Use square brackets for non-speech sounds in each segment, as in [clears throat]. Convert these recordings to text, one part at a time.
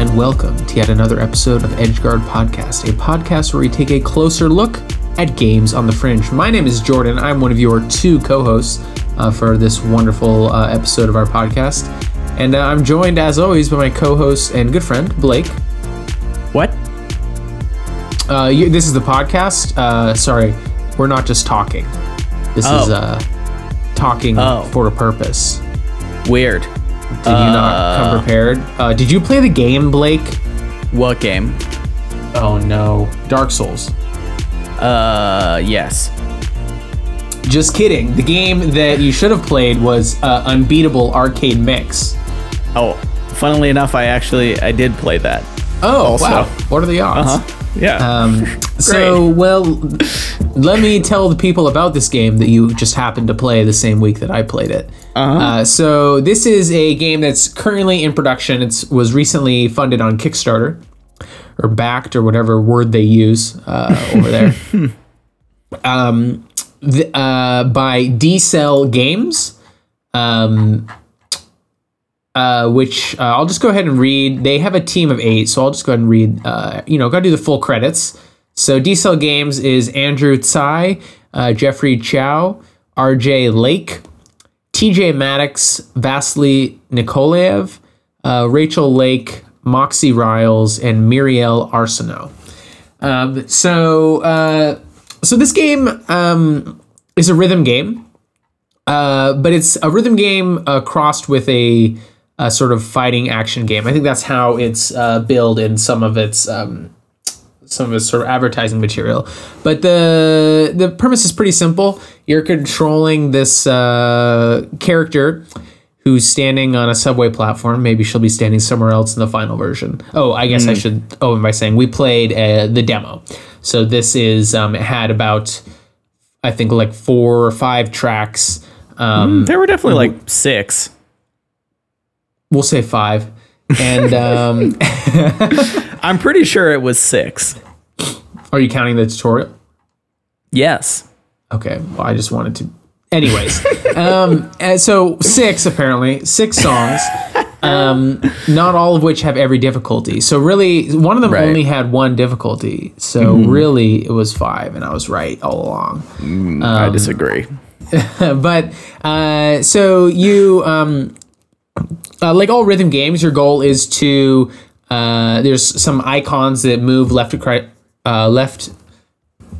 And welcome to yet another episode of Edgeguard Podcast, a podcast where we take a closer look at games on the fringe. My name is Jordan. I'm one of your two co hosts uh, for this wonderful uh, episode of our podcast. And uh, I'm joined, as always, by my co host and good friend, Blake. What? Uh, you, this is the podcast. Uh, sorry, we're not just talking. This is Oh. uh, talking Oh. for a purpose. Weird. Did you not come prepared? Uh, did you play the game, Blake? What game? Oh no, Dark Souls. Uh, yes. Just kidding. The game that you should have played was uh, Unbeatable Arcade Mix. Oh, funnily enough, I actually I did play that. Oh Also. wow! What are the odds? Huh? Yeah. Um, [laughs] so well, let me tell the people about this game that you just happened to play the same week that I played it. Uh, so this is a game that's currently in production. It was recently funded on Kickstarter, or backed, or whatever word they use uh, over there. [laughs] um, the, uh, by D Cell Games. Um, uh, which uh, I'll just go ahead and read. They have a team of eight, so I'll just go ahead and read. Uh, you know, gotta do the full credits. So D Cell Games is Andrew Tsai, uh, Jeffrey Chow, R.J. Lake, T.J. Maddox, Vasily Nikolaev, uh, Rachel Lake, Moxie Riles, and Miriel Arsenault. Um, so, uh, so this game um, is a rhythm game. But it's a rhythm game crossed with a, a sort of fighting action game. I think that's how it's uh, billed in some of its um, some of its sort of advertising material. But the the premise is pretty simple. You're controlling this uh, character who's standing on a subway platform. Maybe she'll be standing somewhere else in the final version. Oh, I guess I should open by saying we played uh, the demo. So this is um, it had about I think like four or five tracks. Um, there were definitely like six. We'll say five. And um, [laughs] I'm pretty sure it was six. are you counting the tutorial? Yes. Okay. Well, I just wanted to. Anyways, um, and so six apparently six songs, um, not all of which have every difficulty. So really, one of them Right. only had one difficulty. So really, it was five, and I was right all along. I disagree. [laughs] but uh, so you um, uh, like all rhythm games your goal is to uh, there's some icons that move left to right uh, left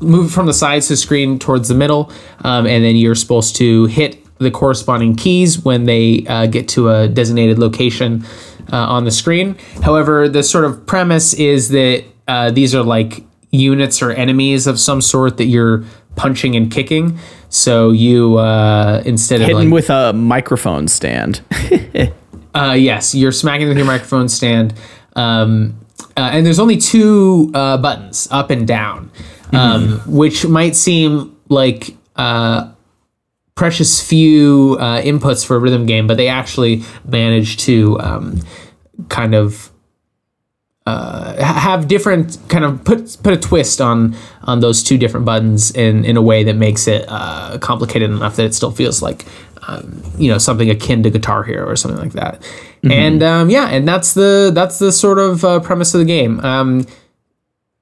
move from the sides of the screen towards the middle um, and then you're supposed to hit the corresponding keys when they uh, get to a designated location uh, on the screen however the sort of premise is that uh, these are like units or enemies of some sort that you're punching and kicking so you uh, instead of like with a microphone stand. [laughs] uh, yes, you're smacking with your microphone stand. Um, uh, and there's only two uh, buttons, up and down, um, which might seem like uh, precious few uh, inputs for a rhythm game, but they actually manage to um, kind of uh, have different kind of put put a twist on on those two different buttons in in a way that makes it uh, complicated enough that it still feels like um, you know something akin to Guitar Hero or something like that. And um, yeah, and that's the that's the sort of uh, premise of the game. Um,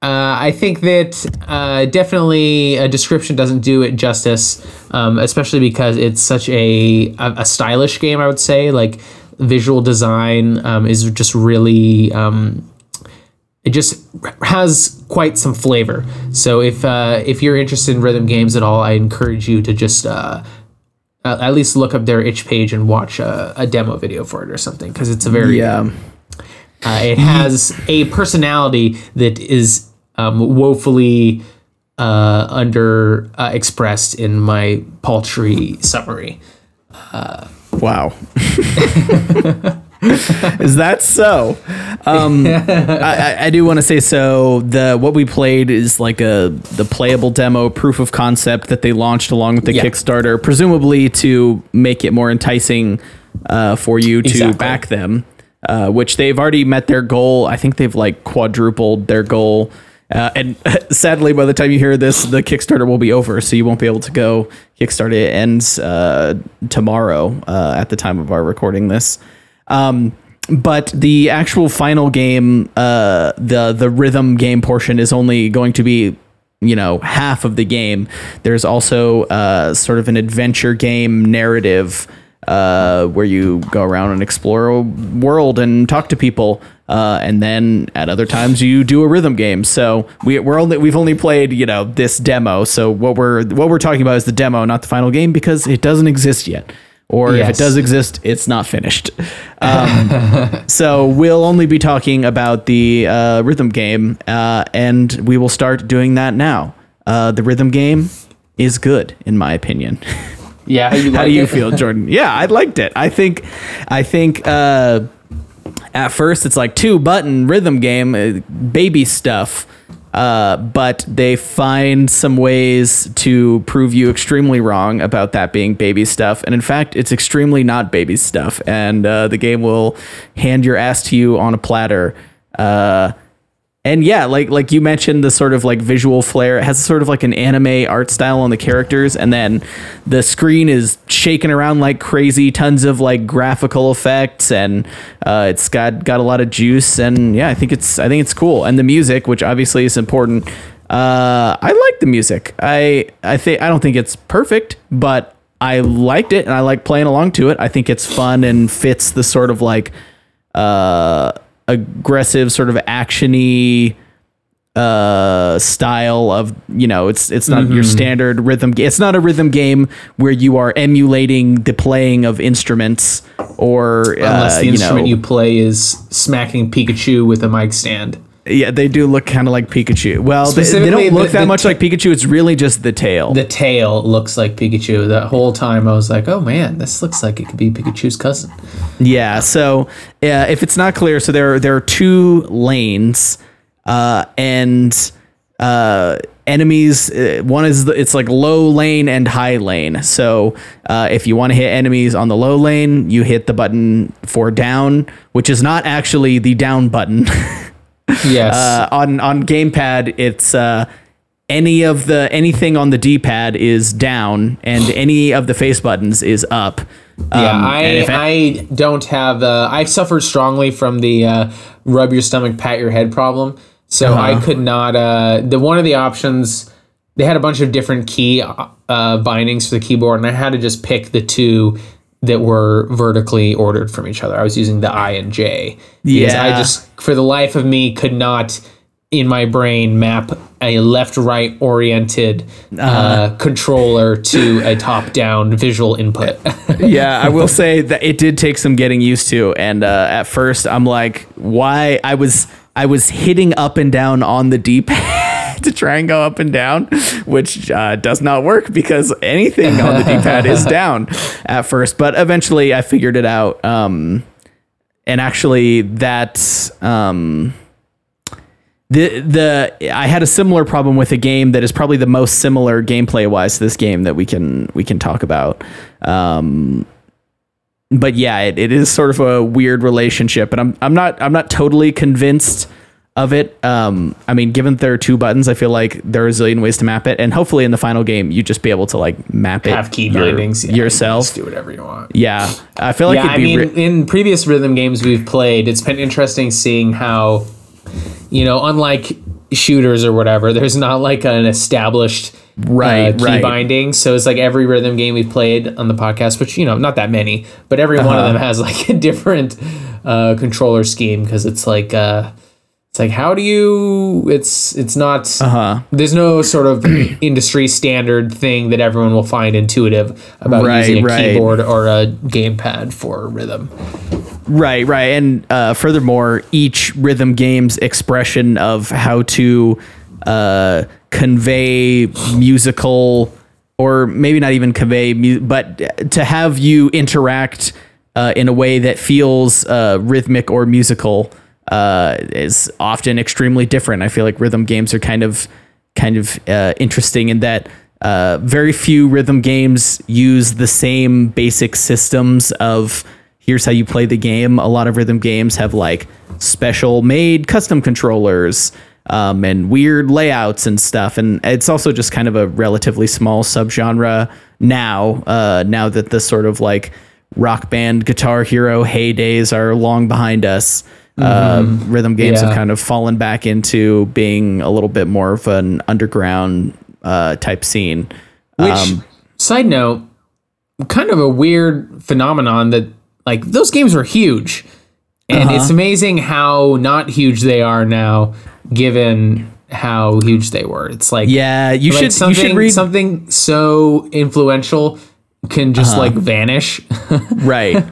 uh, I think that uh, definitely a description doesn't do it justice, um, especially because it's such a, a a stylish game. I would say like visual design um, is just really um, it just has quite some flavor. So if uh, if you're interested in rhythm games at all, I encourage you to just uh, uh, at least look up their itch page and watch a, a demo video for it or something because it's a very Yeah. uh, it has a personality that is um, woefully uh, under uh, expressed in my paltry summary. Wow. [laughs] [laughs] Is that so? Um, [laughs] I, I- I do want to say so. The what we played is like a the playable demo proof of concept that they launched along with the Yeah. Kickstarter, presumably to make it more enticing uh, for you to Exactly. back them. Uh, which they've already met their goal. I think they've like quadrupled their goal. Uh, and [laughs] sadly, by the time you hear this, the Kickstarter will be over, so you won't be able to go Kickstarter. Ends uh, tomorrow uh, at the time of our recording this. Um, but the actual final game, uh, the the rhythm game portion is only going to be you know half of the game. There's also uh, sort of an adventure game narrative uh, where you go around and explore a world and talk to people. Uh, and then at other times you do a rhythm game. So we, we're only we've only played you know this demo. So what we're what we're talking about is the demo, not the final game, because it doesn't exist yet or yes. if it does exist, it's not finished. Um, [laughs] so we'll only be talking about the uh, rhythm game, uh, and we will start doing that now. Uh, the rhythm game is good, in my opinion. Yeah, how, [laughs] how do you feel, Jordan? [laughs] Yeah, I liked it. I think, I think. Uh, at first, it's like two button rhythm game, uh, baby stuff uh, but they find some ways to prove you extremely wrong about that being baby stuff. And in fact, it's extremely not baby stuff. And uh, the game will hand your ass to you on a platter. Uh, and yeah, like like you mentioned, the sort of like visual flair. It has sort of like an anime art style on the characters, and then the screen is shaking around like crazy. Tons of like graphical effects, and uh, it's got got a lot of juice. And yeah, I think it's I think it's cool. And the music, which obviously is important. Uh, I like the music. I I think I don't think it's perfect, but I liked it, and I like playing along to it. I think it's fun and fits the sort of like uh aggressive sort of actiony uh style of you know it's it's not mm-hmm. your standard rhythm it's not a rhythm game where you are emulating the playing of instruments or unless uh, the instrument you, know, you play is smacking Pikachu with a mic stand yeah, they do look kind of like Pikachu. Well, they, they, don't look the, that the much t- like Pikachu. It's really just the tail. The tail looks like Pikachu. That whole time I was like, oh man, this looks like it could be Pikachu's cousin. Yeah. So uh, if it's not clear, so there there are two lanes, uh, and uh, enemies. Uh, one is the, it's like low lane and high lane. So uh, if you want to hit enemies on the low lane, you hit the button for down, which is not actually the down button. [laughs] Yes. Uh, on on gamepad, it's uh, any of the anything on the D-pad is down, and any of the face buttons is up. Yeah, um, I I don't have. Uh, I suffered strongly from the uh, rub your stomach, pat your head problem. So uh-huh. I could not. Uh, the one of the options they had a bunch of different key uh, bindings for the keyboard, and I had to just pick the two that were vertically ordered from each other. I was using the I and J because yeah. I just, for the life of me, could not in my brain map a left right oriented uh, uh, controller to a top down visual input. [laughs] yeah, I will [laughs] say that it did take some getting used to. And uh, at first, I'm like, why? I was I was hitting up and down on the D pad [laughs] to try and go up and down, which uh, does not work because anything on the D-pad is [laughs] down at first. But eventually, I figured it out. Um, and actually, that um, the the I had a similar problem with a game that is probably the most similar gameplay wise to this game that we can we can talk about. Um, but yeah, it, it is sort of a weird relationship, and I'm I'm not I'm not totally convinced of it. Um, I mean, given there are two buttons, I feel like there are a zillion ways to map it, and hopefully in the final game, you just be able to like map it, have key your, bindings yeah, yourself, you do whatever you want. Yeah, I feel like yeah. I mean, ri- in previous rhythm games we've played, it's been interesting seeing how, you know, unlike shooters or whatever, there's not like an established right uh, key right. binding. So it's like every rhythm game we've played on the podcast, which you know, not that many, but every uh-huh. one of uh-huh. them has like [laughs] a different uh, controller scheme because it's like. Uh, it's like how do you it's it's not uh-huh. there's no sort of [clears throat] industry standard thing that everyone will find intuitive about right, using a right. keyboard or a gamepad for rhythm right right and uh, furthermore each rhythm game's expression of how to uh, convey musical or maybe not even convey mu- but to have you interact uh, in a way that feels uh, rhythmic or musical uh, is often extremely different. I feel like rhythm games are kind of kind of uh, interesting in that uh, very few rhythm games use the same basic systems of here's how you play the game. A lot of rhythm games have like special made custom controllers um, and weird layouts and stuff. And it's also just kind of a relatively small subgenre now. Uh, now that the sort of like rock band guitar hero heydays are long behind us. Uh, rhythm games have kind of fallen back into being a little bit more of an underground uh, type scene. Which, Um, side note, kind of a weird phenomenon that like those games were huge, and Uh-huh. it's amazing how not huge they are now, given how huge they were. It's like yeah, you like should you something should read Uh-huh. something so influential can just like vanish. [laughs] right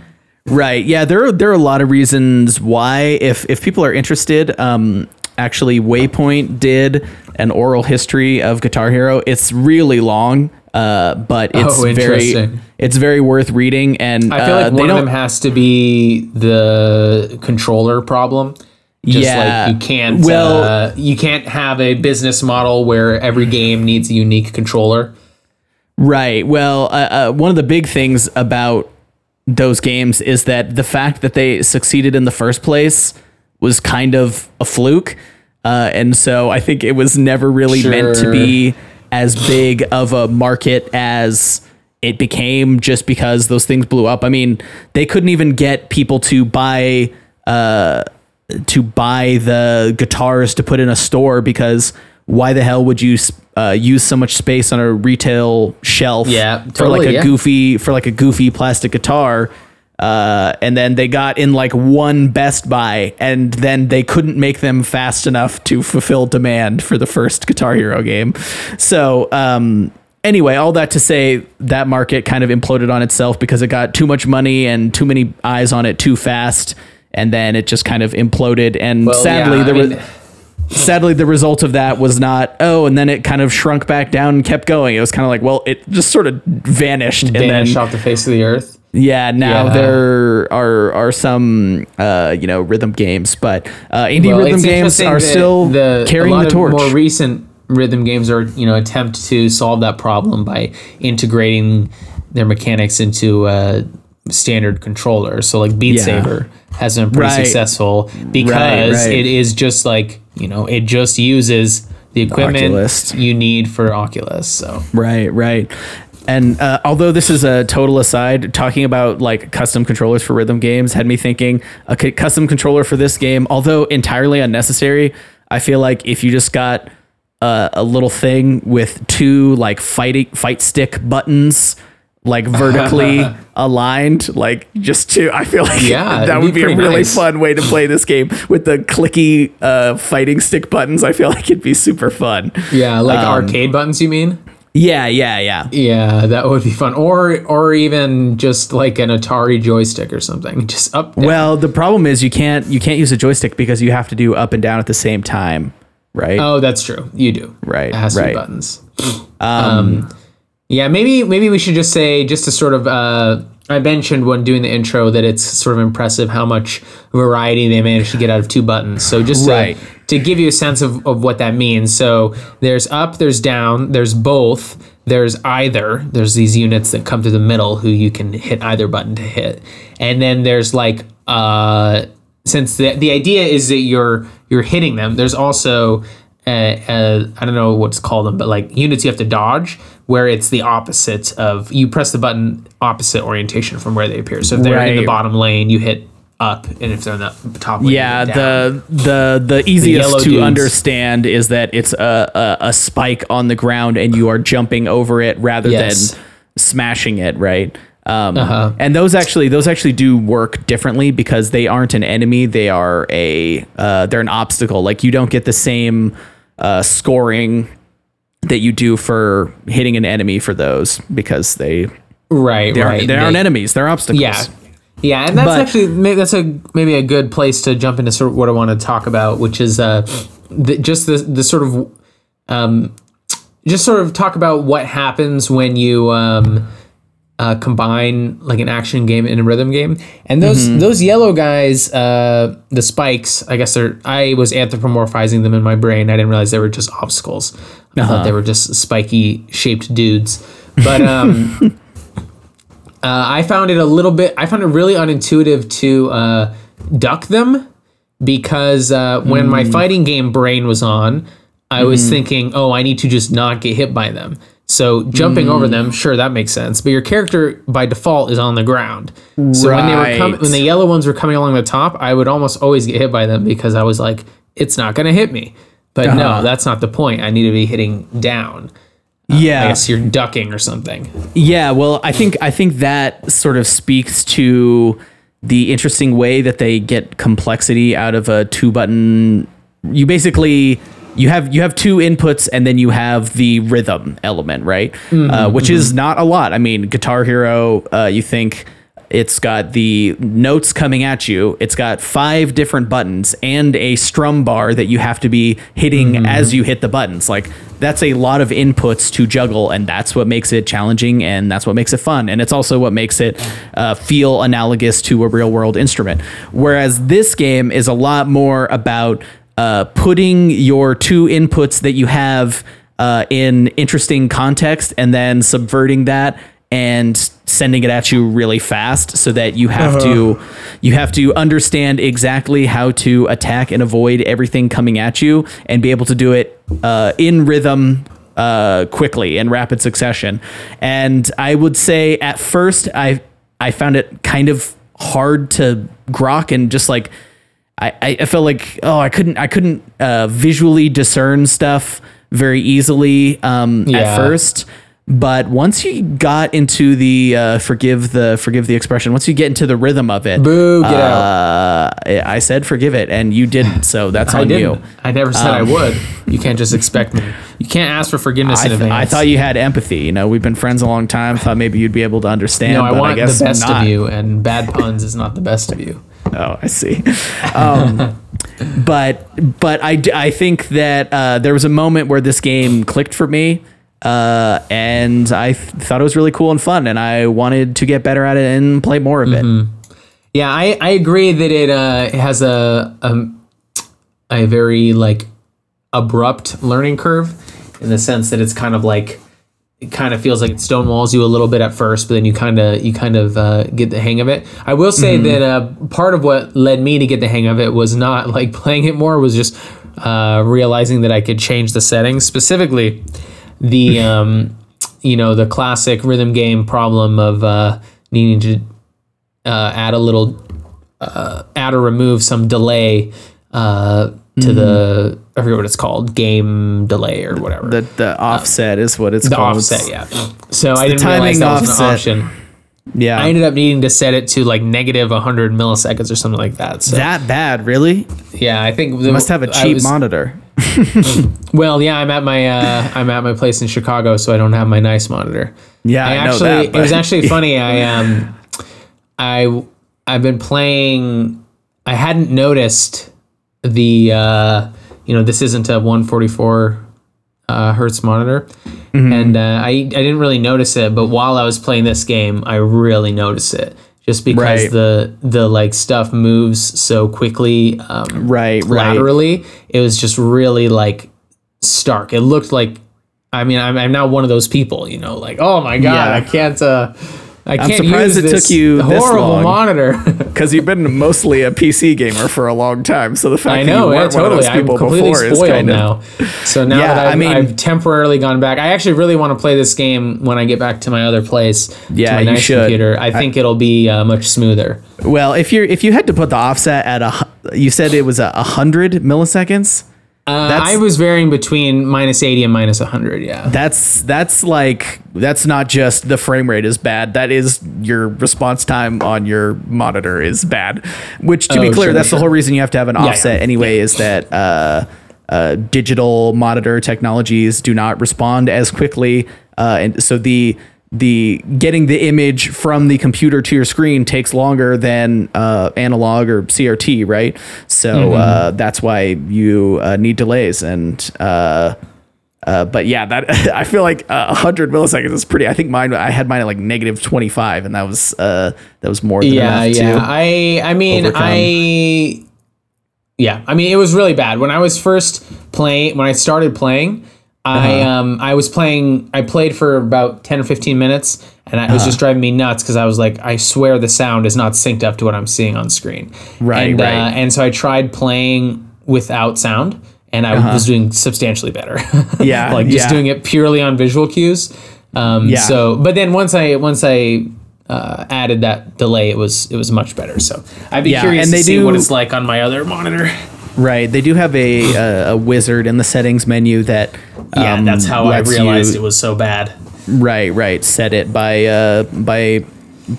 right yeah there are there are a lot of reasons why if if people are interested um actually waypoint did an oral history of guitar hero it's really long uh but it's Oh, very it's very worth reading and I feel uh, like they one of them has to be the controller problem. Just Yeah. like you can't Well- uh, you can't have a business model where every game needs a unique controller. Right. Well, uh, uh, one of the big things about those games is that the fact that they succeeded in the first place was kind of a fluke. Uh, and so I think it was never really meant to be as big of a market as it became just because those things blew up. I mean, they couldn't even get people to buy uh, to buy the guitars to put in a store because why the hell would you uh, use so much space on a retail shelf Yeah, for like a yeah. goofy for like a goofy plastic guitar uh, and then they got in like one Best Buy, and then they couldn't make them fast enough to fulfill demand for the first Guitar Hero game. So, um, anyway, all that to say, that market kind of imploded on itself because it got too much money and too many eyes on it too fast, and then it just kind of imploded. And Well, sadly, yeah, the I re- mean- sadly the result of that was not oh, and then it kind of shrunk back down and kept going. It was kind of like well, it just sort of vanished, and then off the face of the earth. yeah, now Yeah. there are are some uh, you know rhythm games, but uh, indie Well, rhythm games are still the, carrying the torch. More recent rhythm games are you know attempt to solve that problem by integrating their mechanics into a standard controller. So like Beat Yeah. Saber has been pretty Right. successful because right. it is just like you know it just uses the equipment Oculus. you need for Oculus. So Right, right. And uh, although this is a total aside, talking about like custom controllers for rhythm games had me thinking a custom controller for this game, although entirely unnecessary, I feel like if you just got a, a little thing with two like fighting fight stick buttons like vertically [laughs] aligned like just to i feel like Yeah, that it'd be be a really nice. fun way to play this [laughs] game with the clicky uh, fighting stick buttons i feel like it'd be super fun yeah, like Um, arcade buttons. You mean? yeah yeah yeah Yeah, that would be fun. Or or even just like an Atari joystick or something. [laughs] Just up. Down. Well, the problem is you can't you can't use a joystick because you have to do up and down at the same time, right? Oh, that's true. You do. Right, It has to right. be buttons. Um, yeah, maybe maybe we should just say just to sort of uh, I mentioned when doing the intro that it's sort of impressive how much variety they managed to get out of two buttons. So just Right. to, to give you a sense of, of what that means. So there's up, there's down, there's both, there's either. There's these units that come to the middle who you can hit either button to hit. And then there's like uh since the the idea is that you're you're hitting them, there's also uh, uh, I don't know what's called them, but like units you have to dodge, where it's the opposite of you press the button opposite orientation from where they appear. So if they're in the bottom lane, you hit up, and if they're in the top lane, yeah, down. the the the easiest yellow to dudes. understand is that it's a, a a spike on the ground and you are jumping over it rather Yes. than smashing it, right? Um, Uh-huh. And those actually those actually do work differently because they aren't an enemy; they are a uh, they're an obstacle. Like you don't get the same uh, scoring that you do for hitting an enemy for those because they right, they, right. aren't, they aren't enemies; they're obstacles. Yeah. Yeah, and that's But- actually may- that's a maybe a good place to jump into sort of what I want to talk about, which is uh, the, just the the sort of um, just sort of talk about what happens when you um, uh, combine like an action game and a rhythm game. And those those yellow guys, uh, the spikes, I guess they're. I was anthropomorphizing them in my brain. I didn't realize they were just obstacles. I thought they were just spiky shaped dudes. But um, [laughs] uh, I found it a little bit. I found it really unintuitive to uh, duck them because uh, when my fighting game brain was on, I was thinking, "Oh, I need to just not get hit by them." So jumping over them, sure, that makes sense. But your character by default is on the ground. So when they were coming, when the yellow ones were coming along the top, I would almost always get hit by them because I was like, it's not going to hit me. But no, Uh-huh. that's not the point. I need to be hitting down. yeah. I guess you're ducking or something. Yeah, well, I think I think that sort of speaks to the interesting way that they get complexity out of a two button. You basically you have you have two inputs and then you have the rhythm element, right? uh, which is not a lot. I mean, Guitar Hero, uh, you think it's got the notes coming at you. It's got five different buttons and a strum bar that you have to be hitting as you hit the buttons. Like that's a lot of inputs to juggle, and that's what makes it challenging, and that's what makes it fun, and it's also what makes it uh, feel analogous to a real world instrument. Whereas this game is a lot more about uh, putting your two inputs that you have uh, in interesting context, and then subverting that and sending it at you really fast so that you have to you have to understand exactly how to attack and avoid everything coming at you and be able to do it uh, in rhythm uh, quickly in rapid succession. And i would say at first i i found it kind of hard to grok and just like I, I I felt like oh I couldn't I couldn't uh, visually discern stuff very easily um, Yeah. at first, but once you got into the uh, forgive the forgive the expression once you get into the rhythm of it, Boo, get uh, I I said forgive it and you didn't, so [laughs] that's I on didn't. you. I never said I would. You can't just expect me. You can't ask for forgiveness I, in th- advance. I thought you had empathy. You know, we've been friends a long time. Thought maybe you'd be able to understand. No, I but want I guess the best not. of you, and bad puns is not the best of you. Oh, I see. Um, [laughs] but but I, I think that uh, there was a moment where this game clicked for me, uh, and I th- thought it was really cool and fun, and I wanted to get better at it and play more of it. Yeah, I, I agree that it uh, has a, a a very like abrupt learning curve in the sense that it's kind of like it kind of feels like it stonewalls you a little bit at first, but then you kind of you kind of uh, get the hang of it. I will say that uh, part of what led me to get the hang of it was not like [laughs] playing it more, was just uh, realizing that I could change the settings. Specifically, the um, you know the classic rhythm game problem of uh, needing to uh, add a little uh, add or remove some delay uh, to the I forget what it's called game delay or whatever The the offset is what it's the called. offset yeah so I didn't realize that was an option Yeah, I ended up needing to set it to like negative 100 milliseconds or something like that so that bad, really? yeah I think the, Must have a cheap was- monitor. [laughs] well yeah I'm at my uh, I'm at my place in Chicago so I don't have my nice monitor Yeah, I, I, know actually that. it was actually [laughs] funny. I um I I've been playing I hadn't noticed the uh you know this isn't a 144 uh, hertz monitor Mm-hmm. and uh, I I didn't really notice it but while I was playing this game I really noticed it just because Right. the the like stuff moves so quickly um right, right. laterally it was just really like stark it looked like i mean i'm, I'm not one of those people you know like oh my god Yeah. i can't uh i can't surprised it this took you this horrible long. monitor [laughs] [laughs] Because you've been mostly a PC gamer for a long time, so the fact i that know you weren't one of totally those i'm people completely before is spoiled kind of now so now Yeah, that I've, I mean- I've temporarily gone back i actually really want to play this game when i get back to my other place Yeah, to my you nice should. computer i think it'll be uh, much smoother Well, if you're if you had to put the offset at a, you said it was a hundred milliseconds. Uh, i was varying between minus 80 and minus 100 yeah That's that's like that's not just the frame rate is bad. That is your response time on your monitor is bad. Which to be Oh, clear, sure, that's the whole reason you have to have an yeah. offset anyway. Is that uh, uh, digital monitor technologies do not respond as quickly, uh, and so the the getting the image from the computer to your screen takes longer than uh, analog or CRT, right? So Mm-hmm. uh, that's why you uh, need delays and. Uh, uh, but yeah, that [laughs] I feel like uh, 100 milliseconds is pretty. I think mine. I had mine at like negative 25, and that was uh, that was more than yeah enough yeah to. i i mean overcome. i yeah i mean it was really bad when i was first playing when i started playing i Uh-huh. um i was playing i played for about 10 or 15 minutes and it was Uh-huh. just driving me nuts because i was like i swear the sound is not synced up to what i'm seeing on screen Right, and, right. Uh, and so i tried playing without sound and I was doing substantially better. [laughs] Yeah, like just yeah. doing it purely on visual cues. Um, Yeah. So, but then once I once I uh, added that delay, it was it was much better. So I'd be Yeah, curious and to see what it's like on my other monitor. [laughs] Right. They do have a a, a wizard in the settings menu that Yeah, um, that's how I realized you- it was so bad. Right, right. Set it by uh, by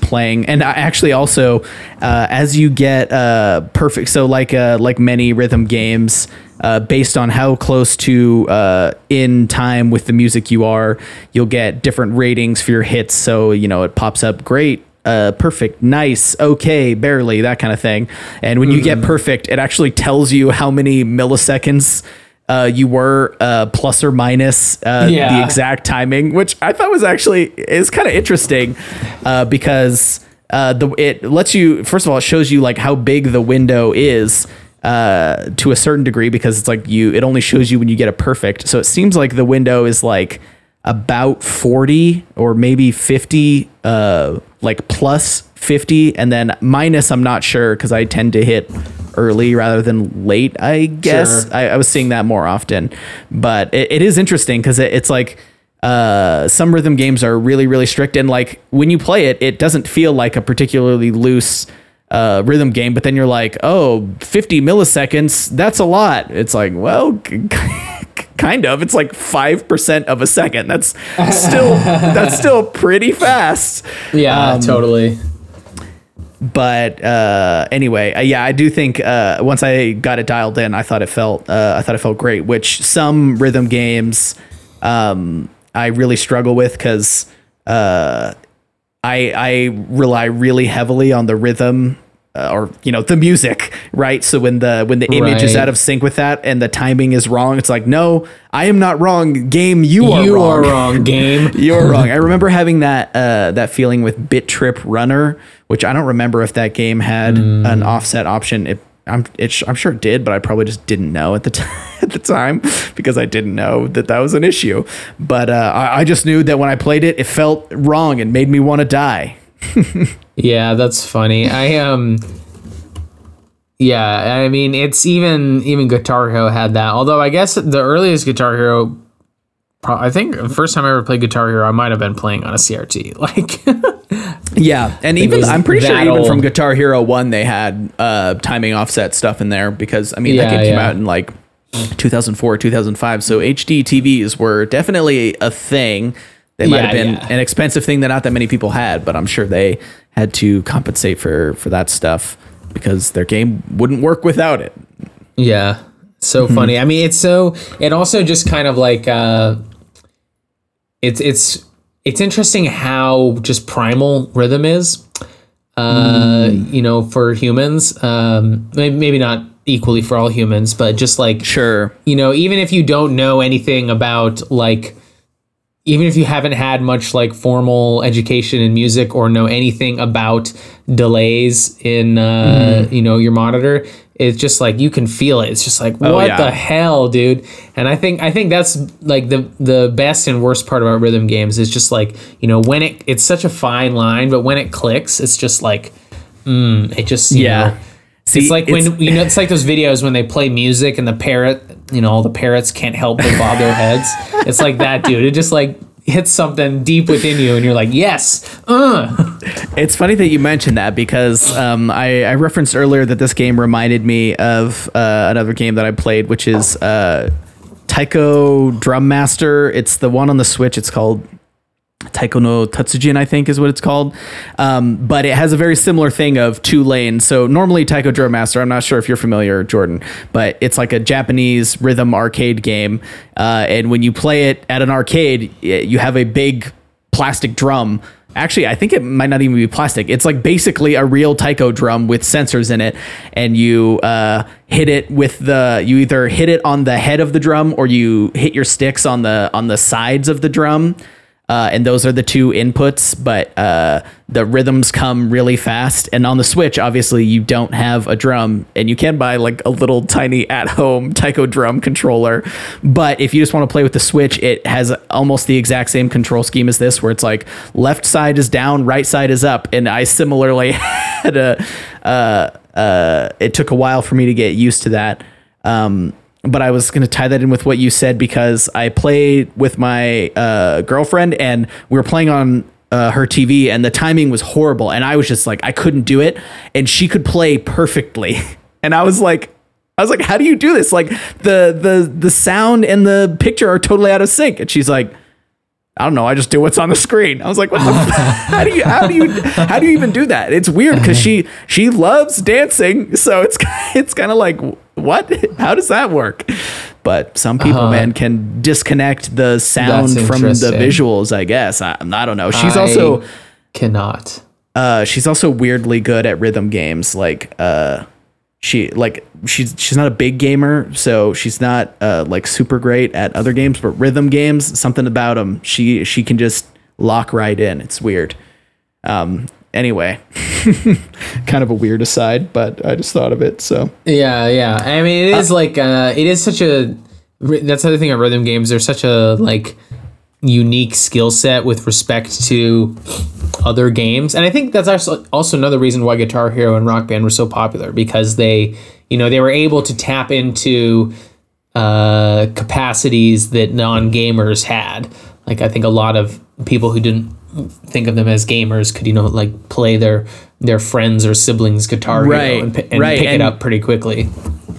playing, and I actually also uh, as you get uh, perfect. So like uh, like many rhythm games, uh, based on how close to uh, in time with the music you are, you'll get different ratings for your hits. So you know it pops up great. Uh, perfect, nice, okay, barely, that kind of thing. And when you get perfect, it actually tells you how many milliseconds uh, you were uh, plus or minus uh, the exact timing, which I thought was actually is kind of interesting uh, because uh, the it lets you first of all it shows you like how big the window is uh, to a certain degree because it's like you it only shows you when you get a perfect. So it seems like the window is like about 40 or maybe 50 uh like plus 50 and then minus i'm not sure because i tend to hit early rather than late i guess Sure. I, I was seeing that more often but it, it is interesting because it, it's like uh some rhythm games are really really strict and like when you play it it doesn't feel like a particularly loose uh, rhythm game, but then you're like, oh, 50 milliseconds, that's a lot. It's like, well, [laughs] kind of. It's like 5% of a second. That's still that's still pretty fast. Yeah, Um, totally. But uh, anyway, uh, yeah, I do think uh, once I got it dialed in, I thought it felt uh, I thought it felt great. Which some rhythm games um, I really struggle with because uh, I I rely really heavily on the rhythm. Uh, or you know the music right so when the when the image is out of sync with that and the timing is wrong it's like no i am not wrong game you are you wrong are wrong, [laughs] game. you're [laughs] wrong. I remember having that uh, that feeling with Bit Trip Runner, which I don't remember if that game had an offset option. It, I'm it, sh- I'm sure it did, but I probably just didn't know at the t- [laughs] at the time because I didn't know that that was an issue. But uh, I, I just knew that when I played it, it felt wrong and made me want to die. Yeah, that's funny. I um Yeah, I mean it's even even Guitar Hero had that. Although I guess the earliest Guitar Hero I think the first time I ever played Guitar Hero I might have been playing on a CRT. [laughs] Like Yeah, and even I'm pretty sure that even from. Guitar Hero One they had uh, timing offset stuff in there because I mean that Yeah, game came out in like 2004 2005 so HD TVs were definitely a thing. They might have been yeah. an expensive thing that not that many people had, but I'm sure they had to compensate for for that stuff because their game wouldn't work without it. Yeah. So funny. I mean, it's so it also just kind of like uh it's it's it's interesting how just primal rhythm is. Uh, you know, for humans. Um maybe, maybe not equally for all humans, but just like Sure. you know, even if you don't know anything about like even if you haven't had much like formal education in music or know anything about delays in uh, Mm-hmm. you know your monitor it's just like you can feel it it's just like what Oh, yeah. the hell dude and i think i think that's like the the best and worst part about rhythm games is just like you know when it it's such a fine line but when it clicks it's just like mm, it just you Yeah. know, See, it's like when you know it's like those videos when they play music and the parrot you know all the parrots can't help but bob their heads it's like that dude it just like hits something deep within you and you're like yes uh. [laughs] It's funny that you mentioned that because um, I, I referenced earlier that this game reminded me of uh, another game that I played, which is uh, Taiko Drum Master. It's the one on the Switch. It's called Taiko no Tatsujin, I think is what it's called. Um, but it has a very similar thing of two lanes. So normally Taiko Drum Master, I'm not sure if you're familiar, Jordan, but it's like a Japanese rhythm arcade game. Uh, and when you play it at an arcade, you have a big plastic drum. Actually, I think it might not even be plastic. It's like basically a real taiko drum with sensors in it, and you uh, hit it with the. You either hit it on the head of the drum or you hit your sticks on the on the sides of the drum uh, and those are the two inputs. But uh, the rhythms come really fast, and on the Switch, obviously, you don't have a drum, and you can buy like a little tiny at-home [laughs] Taiko drum controller. But if you just want to play with the Switch, it has almost the exact same control scheme as this, where it's like left side is down, right side is up, and I similarly [laughs] had a. Uh, uh, it took a while for me to get used to that. Um, but I was going to tie that in with what you said because I played with my uh, girlfriend and we were playing on uh, her TV and the timing was horrible and I was just like I couldn't do it and she could play perfectly [laughs] and I was like I was like how do you do this like the the the sound and the picture are totally out of sync and she's like I don't know. I just do what's on the screen. I was like, what the [laughs] how do you how do you how do you even do that? It's weird because she she loves dancing, so it's [laughs] it's kind of like what? [laughs] How does that work? But some people, uh, man, can disconnect the sound from the visuals. I guess I, I don't know. She's I also cannot. Uh, she's also weirdly good at rhythm games. Like uh, she like she's she's not a big gamer, so she's not uh, like super great at other games. But rhythm games, something about them, she she can just lock right in. It's weird. Um, anyway, [laughs] kind of a weird aside, but I just thought of it. So yeah, yeah. I mean, it is uh, like uh, it is such a. That's the other thing about rhythm games. They're such a like unique skill set with respect to other games. And I think that's also also another reason why Guitar Hero and Rock Band were so popular because they, you know, they were able to tap into uh, capacities that non gamers had. Like I think a lot of people who didn't think of them as gamers could, you know, like play their their friends or siblings Guitar right, Hero and, and right. pick and, it up pretty quickly.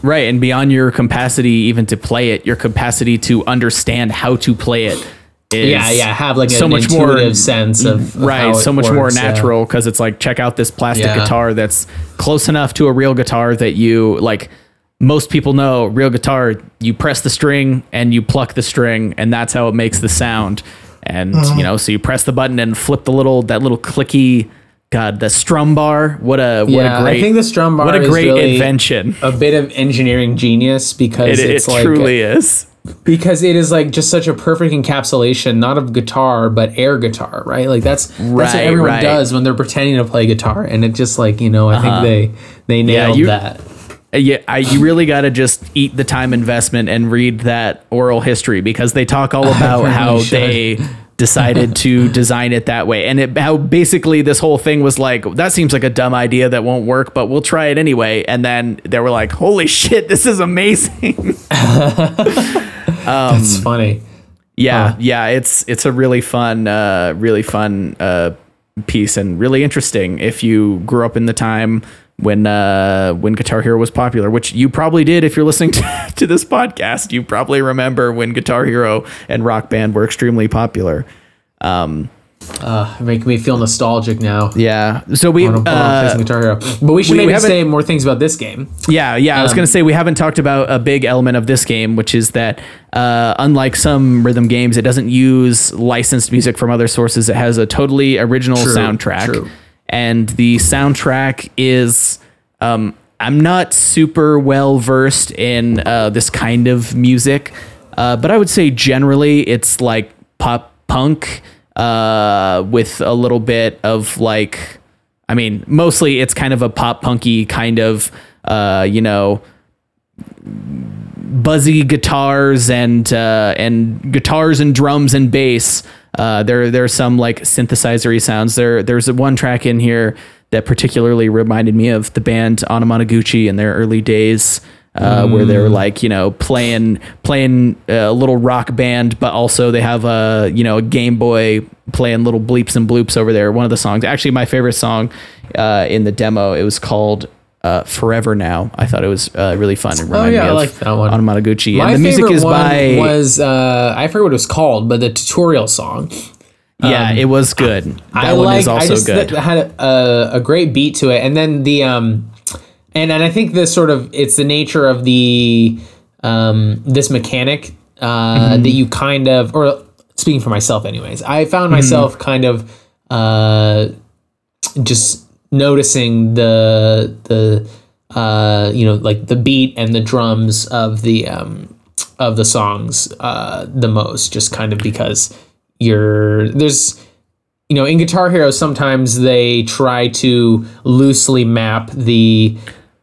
Right, and beyond your capacity even to play it, your capacity to understand how to play it yeah yeah have like so much more sense of, of right so much works, more natural because yeah. it's like check out this plastic yeah. guitar that's close enough to a real guitar that you like most people know real guitar you press the string and you pluck the string and that's how it makes the sound and uh-huh. you know so you press the button and flip the little that little clicky God, the strum bar. What a what yeah, a great. I think the strum bar. What a great really invention. A bit of engineering genius because it, it's it like truly is because it is like just such a perfect encapsulation not of guitar but air guitar right like that's that's what everyone right. does when they're pretending to play guitar and it just like you know i uh-huh. think they they nailed yeah, you, that yeah I, you really got to just eat the time investment and read that oral history because they talk all [laughs] about how should. they decided to [laughs] design it that way and it how basically this whole thing was like that seems like a dumb idea that won't work but we'll try it anyway and then they were like holy shit this is amazing [laughs] Um, That's funny. Yeah, huh. yeah, it's it's a really fun, uh, really fun uh, piece and really interesting if you grew up in the time when uh, when Guitar Hero was popular, which you probably did if you're listening [laughs] to, to this podcast. You probably remember when Guitar Hero and Rock Band were extremely popular. Um, uh, make me feel nostalgic now. Yeah. So we uh, Guitar Hero, but we should we, maybe say more things about this game. Yeah, yeah. Um, I was gonna um, say we haven't talked about a big element of this game, which is that uh, unlike some rhythm games, it doesn't use licensed music from other sources. It has a totally original true, soundtrack, true. And the soundtrack is. Um, I'm not super well versed in uh, this kind of music, uh, but I would say generally it's like pop punk uh, with a little bit of like, I mean, mostly it's kind of a pop punky kind of, uh, you know, buzzy guitars and uh, and guitars and drums and bass. Uh, there there's some like synthesizery sounds. There there's one track in here that particularly reminded me of the band Anamanaguchi in their early days uh, mm. where they're like you know playing playing a little rock band, but also they have a you know a Game Boy playing little bleeps and bloops over there. One of the songs, actually my favorite song uh, in the demo, it was called uh, Forever Now. I thought it was uh, really fun. It reminded oh, yeah, me of I like that one. My and the music is by was uh, I forget what it was called, but the tutorial song. Yeah, um, it was good. That I one like, is also good. had a, a, great beat to it, and then the um, and and I think this sort of it's the nature of the um, this mechanic uh, mm-hmm. that you kind of or speaking for myself anyways I found mm-hmm. myself mm-hmm. kind of uh, just noticing the the uh, you know like the beat and the drums of the um, of the songs uh, the most just kind of because you're there's you know in guitar hero sometimes they try to loosely map the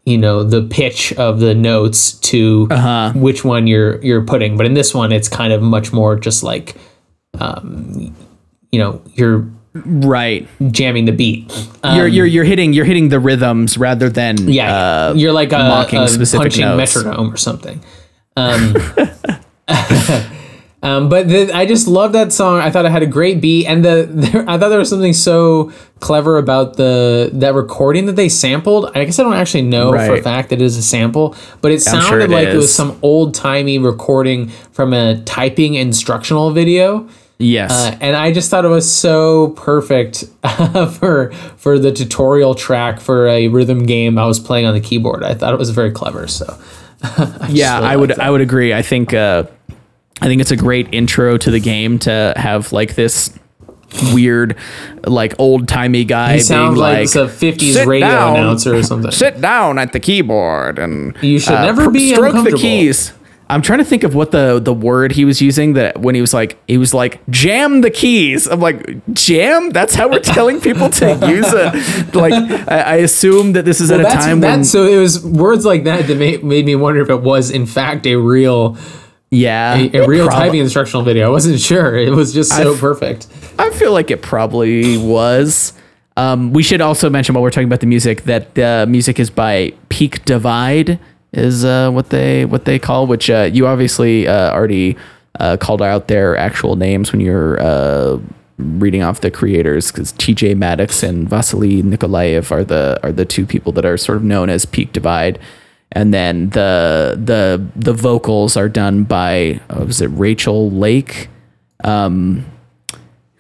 you know the pitch of the notes to uh-huh. which one you're you're putting but in this one it's kind of much more just like um, you know you're right jamming the beat um, you're, you're you're hitting you're hitting the rhythms rather than yeah uh, you're like a, mocking a specific punching notes. metronome or something Um, [laughs] um, but the, I just love that song. I thought it had a great beat, and the there, I thought there was something so clever about the that recording that they sampled. I guess I don't actually know for a fact that it is a sample, but it sounded sure it like it was some old timey recording from a typing instructional video. Yes. Uh, and I just thought it was so perfect [laughs] for for the tutorial track for a rhythm game I was playing on the keyboard. I thought it was very clever. So [laughs] yeah, really I would. I would agree. I think uh, I think it's a great intro to the game to have like this weird, like old timey guy he being sounds like, like, a '50s radio down. announcer or something. [laughs] sit down at the keyboard and uh, You should never be stroke the keys. I'm trying to think of what the the word he was using that when he was like he was like jam the keys. I'm like jam. That's how we're telling people to [laughs] use it. Like I, I assume that this is at a time when so it was words like that that made, made me wonder if it was in fact a real yeah a, a real prob- typing instructional video. I wasn't sure. It was just so I've- perfect. I feel like it probably was. Um, we should also mention while we're talking about the music that the music is by Peak Divide, is uh, what they what they call. Which uh, you obviously uh, already uh, called out their actual names when you're uh, reading off the creators, because T.J. Maddox and Vasily Nikolaev are the are the two people that are sort of known as Peak Divide. And then the the the vocals are done by uh, was it Rachel Lake?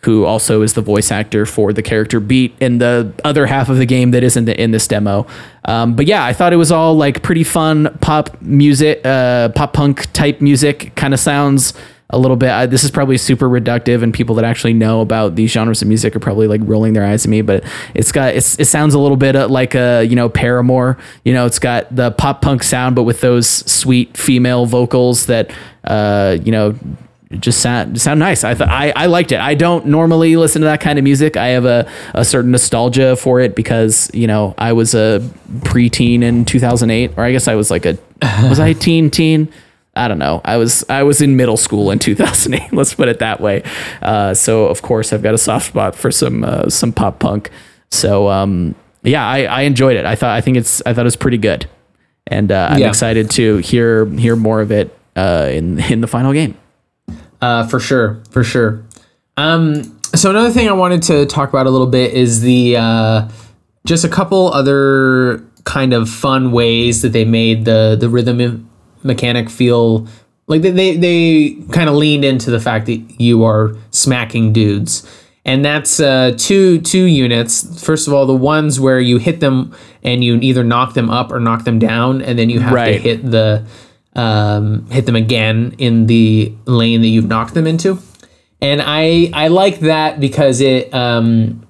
Who also is the voice actor for the character Beat in the other half of the game that isn't in this demo. Um, but yeah, I thought it was all like pretty fun pop music, uh, pop punk type music. Kind of sounds a little bit. Uh, this is probably super reductive, and people that actually know about these genres of music are probably like rolling their eyes at me. But it's got it's, it sounds a little bit uh, like a you know Paramore. You know, it's got the pop punk sound, but with those sweet female vocals that uh, you know just sound sound nice. I thought I, I liked it. I don't normally listen to that kind of music. I have a, a certain nostalgia for it because you know I was a preteen in 2008, or I guess I was like a [laughs] was I a teen teen? I don't know. I was I was in middle school in 2008. [laughs] Let's put it that way. Uh, so of course I've got a soft spot for some uh, some pop punk. So um, yeah, I, I enjoyed it. I thought I think it's I thought it was pretty good, and uh, I'm Yeah. excited to hear hear more of it uh, in in the final game. Uh, for sure, for sure. Um, so another thing I wanted to talk about a little bit is the uh, just a couple other kind of fun ways that they made the the rhythm mechanic feel like they they, they kind of leaned into the fact that you are smacking dudes. And that's uh, two two units. First of all, the ones where you hit them and you either knock them up or knock them down, and then you have to hit the um, hit them again in the lane that you've knocked them into. And I I like that because it um,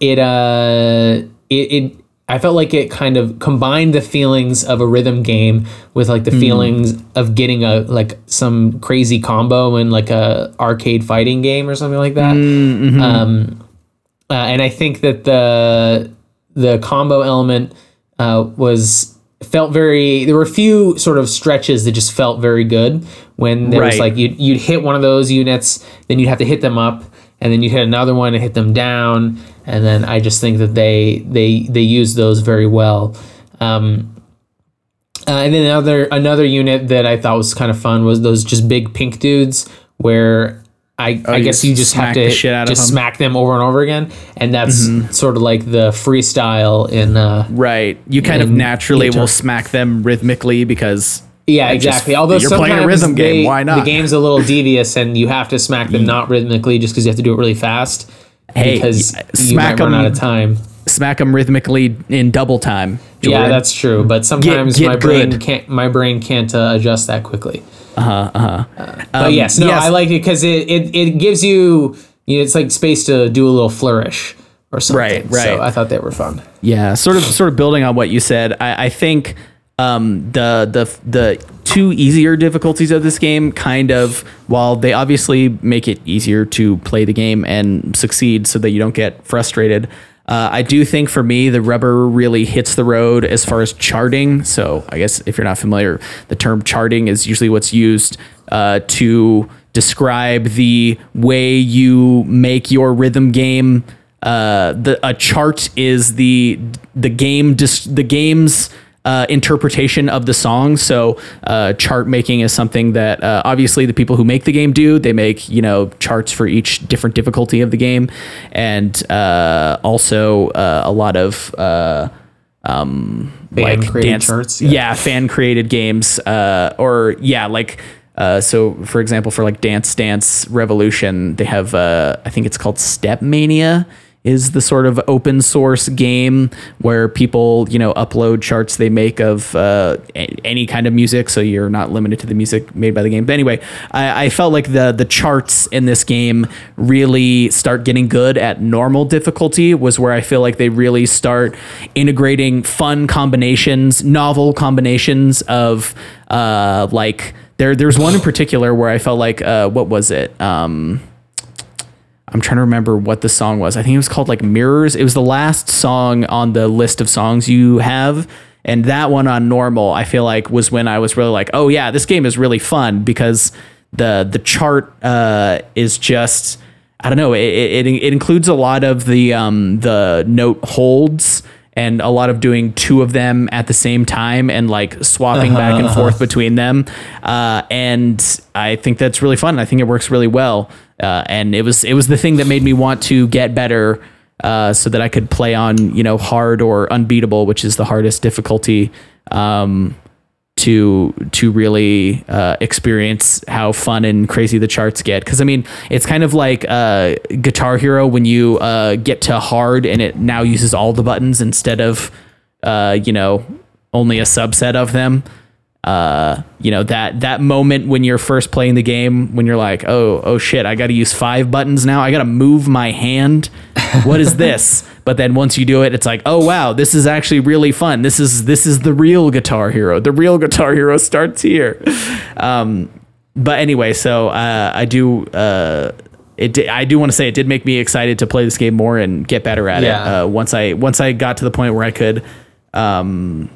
it uh it, it I felt like it kind of combined the feelings of a rhythm game with like the feelings of getting a like some crazy combo in like a arcade fighting game or something like that. Um, uh, and I think that the the combo element uh, was felt very. There were a few sort of stretches that just felt very good when there was like you'd you'd hit one of those units, then you'd have to hit them up, and then you'd hit another one and hit them down, and then I just think that they they they used those very well. Um, uh, and then another another unit that I thought was kind of fun was those just big pink dudes where I, I Oh, you guess you just have to the shit out just them? smack them over and over again, and that's sort of like the freestyle in uh, Right. You kind of naturally guitar. will smack them rhythmically because yeah just- exactly. Although you're playing a rhythm game, why not? The game's a little [laughs] devious, and you have to smack them not rhythmically just because you have to do it really fast. Hey, because y- you smack might run out of time. Smack them rhythmically in double time. Yeah, that's true. But sometimes get my brain good. can't. My brain can't uh, adjust that quickly. uh-huh, uh-huh. But yes, no, yes. I like it because it, it it gives you, you know, it's like space to do a little flourish or something. Right, right. So I thought they were fun. Yeah, sort of sort of building on what you said. I, I think um, the the the two easier difficulties of this game kind of while they obviously make it easier to play the game and succeed so that you don't get frustrated. Uh, I do think for me the rubber really hits the road as far as charting. So I guess if you're not familiar, the term charting is usually what's used uh, to describe the way you make your rhythm game uh, the a chart is the the game dis, the game's uh, interpretation of the song. So uh, chart making is something that uh, obviously the people who make the game do. They make you know charts for each different difficulty of the game, and uh, also uh, a lot of uh, um, Fan like created dance charts, Yeah, yeah. fan created games, uh, or yeah, like. Uh, so, for example, for like Dance Dance Revolution, they have uh, I think it's called StepMania is the sort of open source game where people you know upload charts they make of uh, any kind of music so you're not limited to the music made by the game. But anyway I, I felt like the the charts in this game really start getting good at normal difficulty was where i feel like they really start integrating fun combinations novel combinations of uh, like there there's one in particular where i felt like uh, what was it? Um, I'm trying to remember what the song was. I think it was called like Mirrors. It was the last song on the list of songs you have. And that one on normal, I feel like was when I was really like, oh yeah, this game is really fun because the the chart uh, is just I don't know. It, it, it includes a lot of the um, the note holds and a lot of doing two of them at the same time and like swapping back and forth between them. Uh, and I think that's really fun. I think it works really well. Uh, and it was it was the thing that made me want to get better. Uh, so that I could play on, you know, hard or unbeatable, which is the hardest difficulty. Um, to to really uh, experience how fun and crazy the charts get. Because I mean, it's kind of like uh, Guitar Hero when you uh, get to hard and it now uses all the buttons instead of uh, you know only a subset of them. Uh, you know that that moment when you're first playing the game when you're like, oh oh shit, I got to use five buttons now. I got to move my hand. What is this? but then once you do it, it's like, oh wow, this is actually really fun. This is this is the real Guitar Hero. The real Guitar Hero starts here. Um, but anyway, so uh, I do. Uh, it di- I do want to say it did make me excited to play this game more and get better at Yeah. it. Uh, once I once I got to the point where I could um,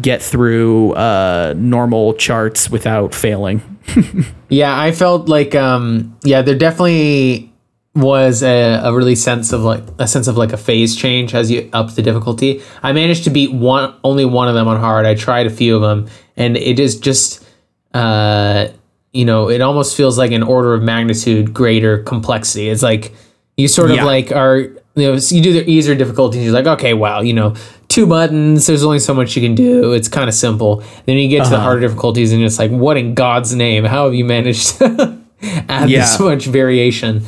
get through uh, normal charts without failing. [laughs] Yeah, I felt like um yeah, there definitely was a, a really sense of like a sense of like a phase change as you up the difficulty. I managed to beat one only one of them on hard. I tried a few of them and it is just uh you know, it almost feels like an order of magnitude greater complexity. It's like you sort of Yeah. like are you know, you do the easier difficulties, you're like, okay, wow, you know, two buttons, there's only so much you can do. It's kind of simple. Then you get to the harder difficulties and it's like, what in God's name? How have you managed to [laughs] add Yeah. this much variation?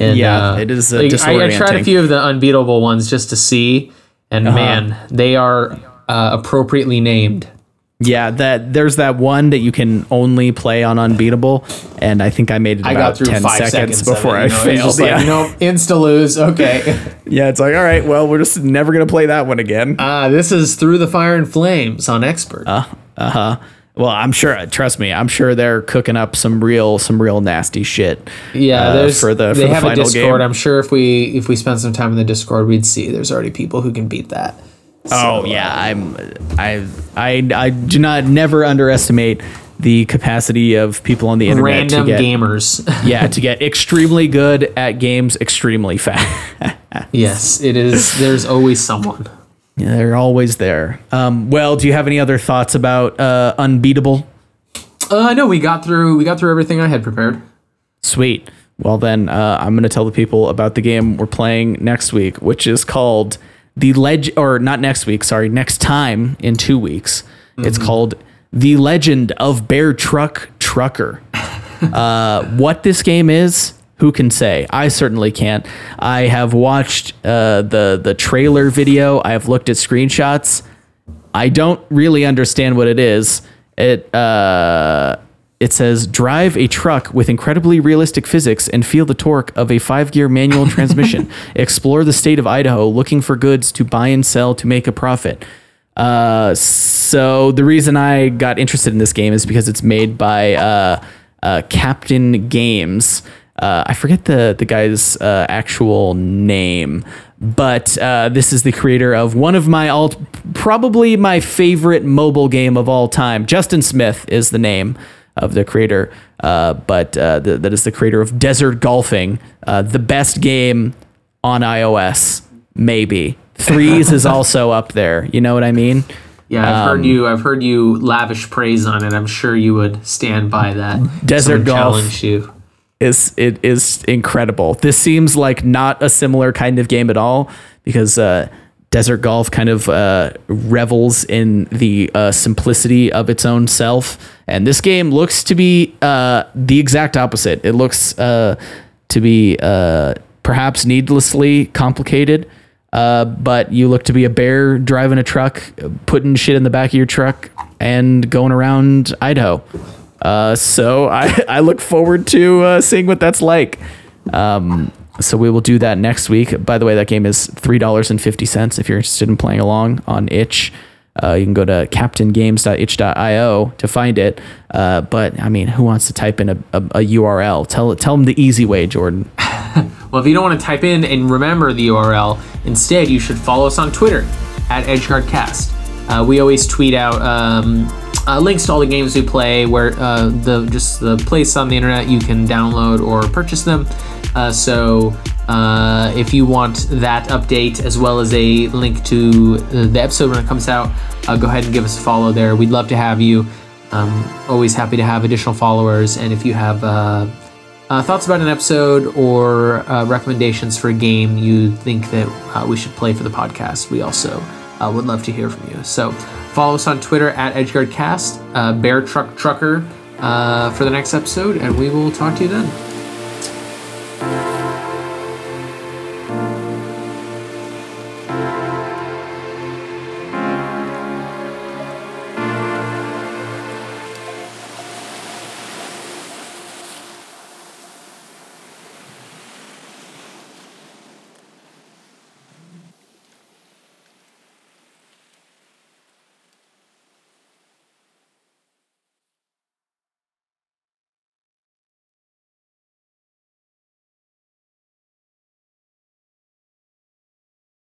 And, Yeah, it is, uh, like, I, I tried a few of the unbeatable ones just to see, and man, they are uh, appropriately named. Yeah, that there's that one that you can only play on unbeatable, and I think I made it I about got through ten seconds, seconds, before it, I know, failed. just like, yeah. no, insta lose. Okay. [laughs] yeah, it's like all right, well, we're just never gonna play that one again. Ah, this is through the fire and flames on expert. Uh huh. Well, I'm sure. Trust me, I'm sure they're cooking up some real, some real nasty shit. Yeah, uh, there's for the for they the have a Discord. game. I'm sure if we if we spend some time in the Discord, we'd see there's already people who can beat that. oh So, yeah, I'm. I I I do not never underestimate the capacity of people on the internet Random to get gamers. [laughs] yeah to get [laughs] extremely good at games extremely fast. [laughs] yes, it is. There's always someone. Yeah, they're always there. Um, well, do you have any other thoughts about uh, Unbeatable? Uh, no, we got through. We got through everything I had prepared. Sweet. Well, then uh, I'm going to tell the people about the game we're playing next week, which is called the Legend, or not next week. Sorry, next time in two weeks. It's called the Legend of Bear Truck Trucker. [laughs] uh, what this game is, who can say? I certainly can't. I have watched uh, the the trailer video. I have looked at screenshots. I don't really understand what it is. It uh, it says drive a truck with incredibly realistic physics and feel the torque of a five gear manual [laughs] transmission. Explore the state of Idaho looking for goods to buy and sell to make a profit. Uh, so the reason I got interested in this game is because it's made by uh, uh, Captain Games. Uh, I forget the the guy's uh, actual name, but uh, this is the creator of one of my all probably my favorite mobile game of all time. Justin Smith is the name of the creator, uh, but uh, the, that is the creator of Desert Golfing, uh, the best game on iOS, maybe. Threes is [laughs] also up there. You know what I mean? Yeah, I've heard you. I've heard you lavish praise on it. I'm sure you would stand by that. Desert someone golf. challenged you. Is it is incredible. This seems like not a similar kind of game at all because uh, Desert Golf kind of uh, revels in the uh, simplicity of its own self, and this game looks to be uh, the exact opposite. It looks uh, to be uh, perhaps needlessly complicated. But you look to be a bear driving a truck, putting shit in the back of your truck, and going around Idaho. Uh, so I, [laughs] I look forward to uh, seeing what that's like. Um, so we will do that next week. By the way, that game is three dollars and fifty cents if you're interested in playing along on itch. Uh, you can go to captaingames.itch.io to find it. Uh, but I mean, who wants to type in a, a, a URL? Tell tell them the easy way, Jordan. [laughs] Well, if you don't want to type in and remember the URL, instead you should follow us on Twitter at EdgeGuardCast. Uh, we always tweet out um, uh, links to all the games we play, where uh, the just the place on the internet you can download or purchase them. Uh, so uh, if you want that update as well as a link to uh, the episode when it comes out, uh, go ahead and give us a follow there. We'd love to have you. Um, always happy to have additional followers, and if you have thoughts about an episode or recommendations for a game you think that we should play for the podcast, we also would love to hear from you. So Follow us on Twitter at EdgeGuardCast, uh, Bear Truck Trucker uh, for the next episode, and we will talk to you then.